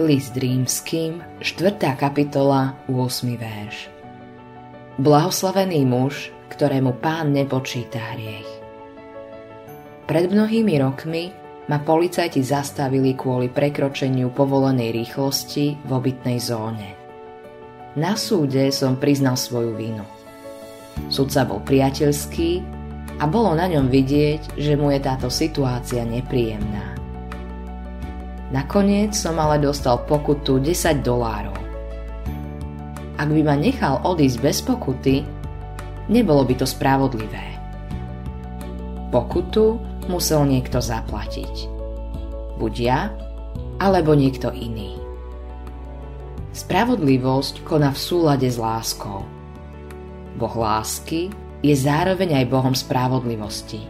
List rímským, 4. kapitola, 8. verš. Blahoslavený muž, ktorému pán nepočíta hriech. Pred mnohými rokmi ma policajti zastavili kvôli prekročeniu povolenej rýchlosti v obytnej zóne. Na súde som priznal svoju vinu. Sudca bol priateľský a bolo na ňom vidieť, že mu je táto situácia nepríjemná. Nakoniec som ale dostal pokutu 10 dolárov. Ak by ma nechal odísť bez pokuty, nebolo by to spravodlivé. Pokutu musel niekto zaplatiť. Buď ja, alebo niekto iný. Spravodlivosť koná v súlade s láskou. Boh lásky je zároveň aj Bohom spravodlivosti.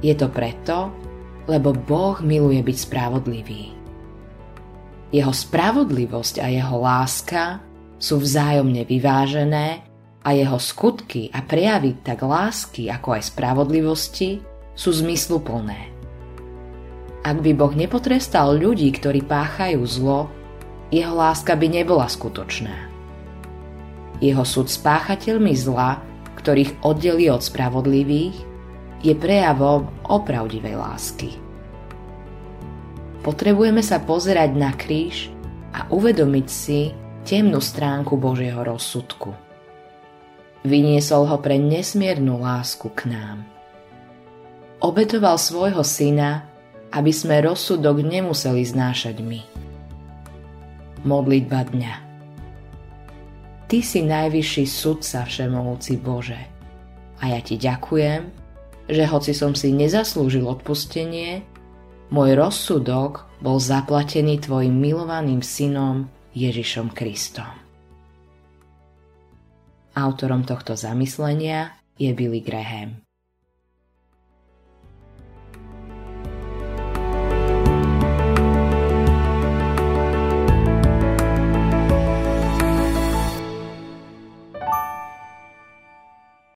Je to preto, lebo Boh miluje byť spravodlivý. Jeho spravodlivosť a jeho láska sú vzájomne vyvážené a jeho skutky a prejavy tak lásky ako aj spravodlivosti sú zmysluplné. Ak by Boh nepotrestal ľudí, ktorí páchajú zlo, jeho láska by nebola skutočná. Jeho súd s páchateľmi zla, ktorých oddelí od spravodlivých, je prejavom opravdivej lásky. Potrebujeme sa pozerať na kríž a uvedomiť si temnú stránku Božieho rozsudku. Vyniesol ho pre nesmiernu lásku k nám. Obetoval svojho syna, aby sme rozsudok nemuseli znášať my. Modlitba dňa Ty si najvyšší sudca Všemohúci Bože a ja ti ďakujem, že hoci som si nezaslúžil odpustenie, môj rozsudok bol zaplatený tvojim milovaným synom Ježišom Kristom. Autorom tohto zamyslenia je Billy Graham.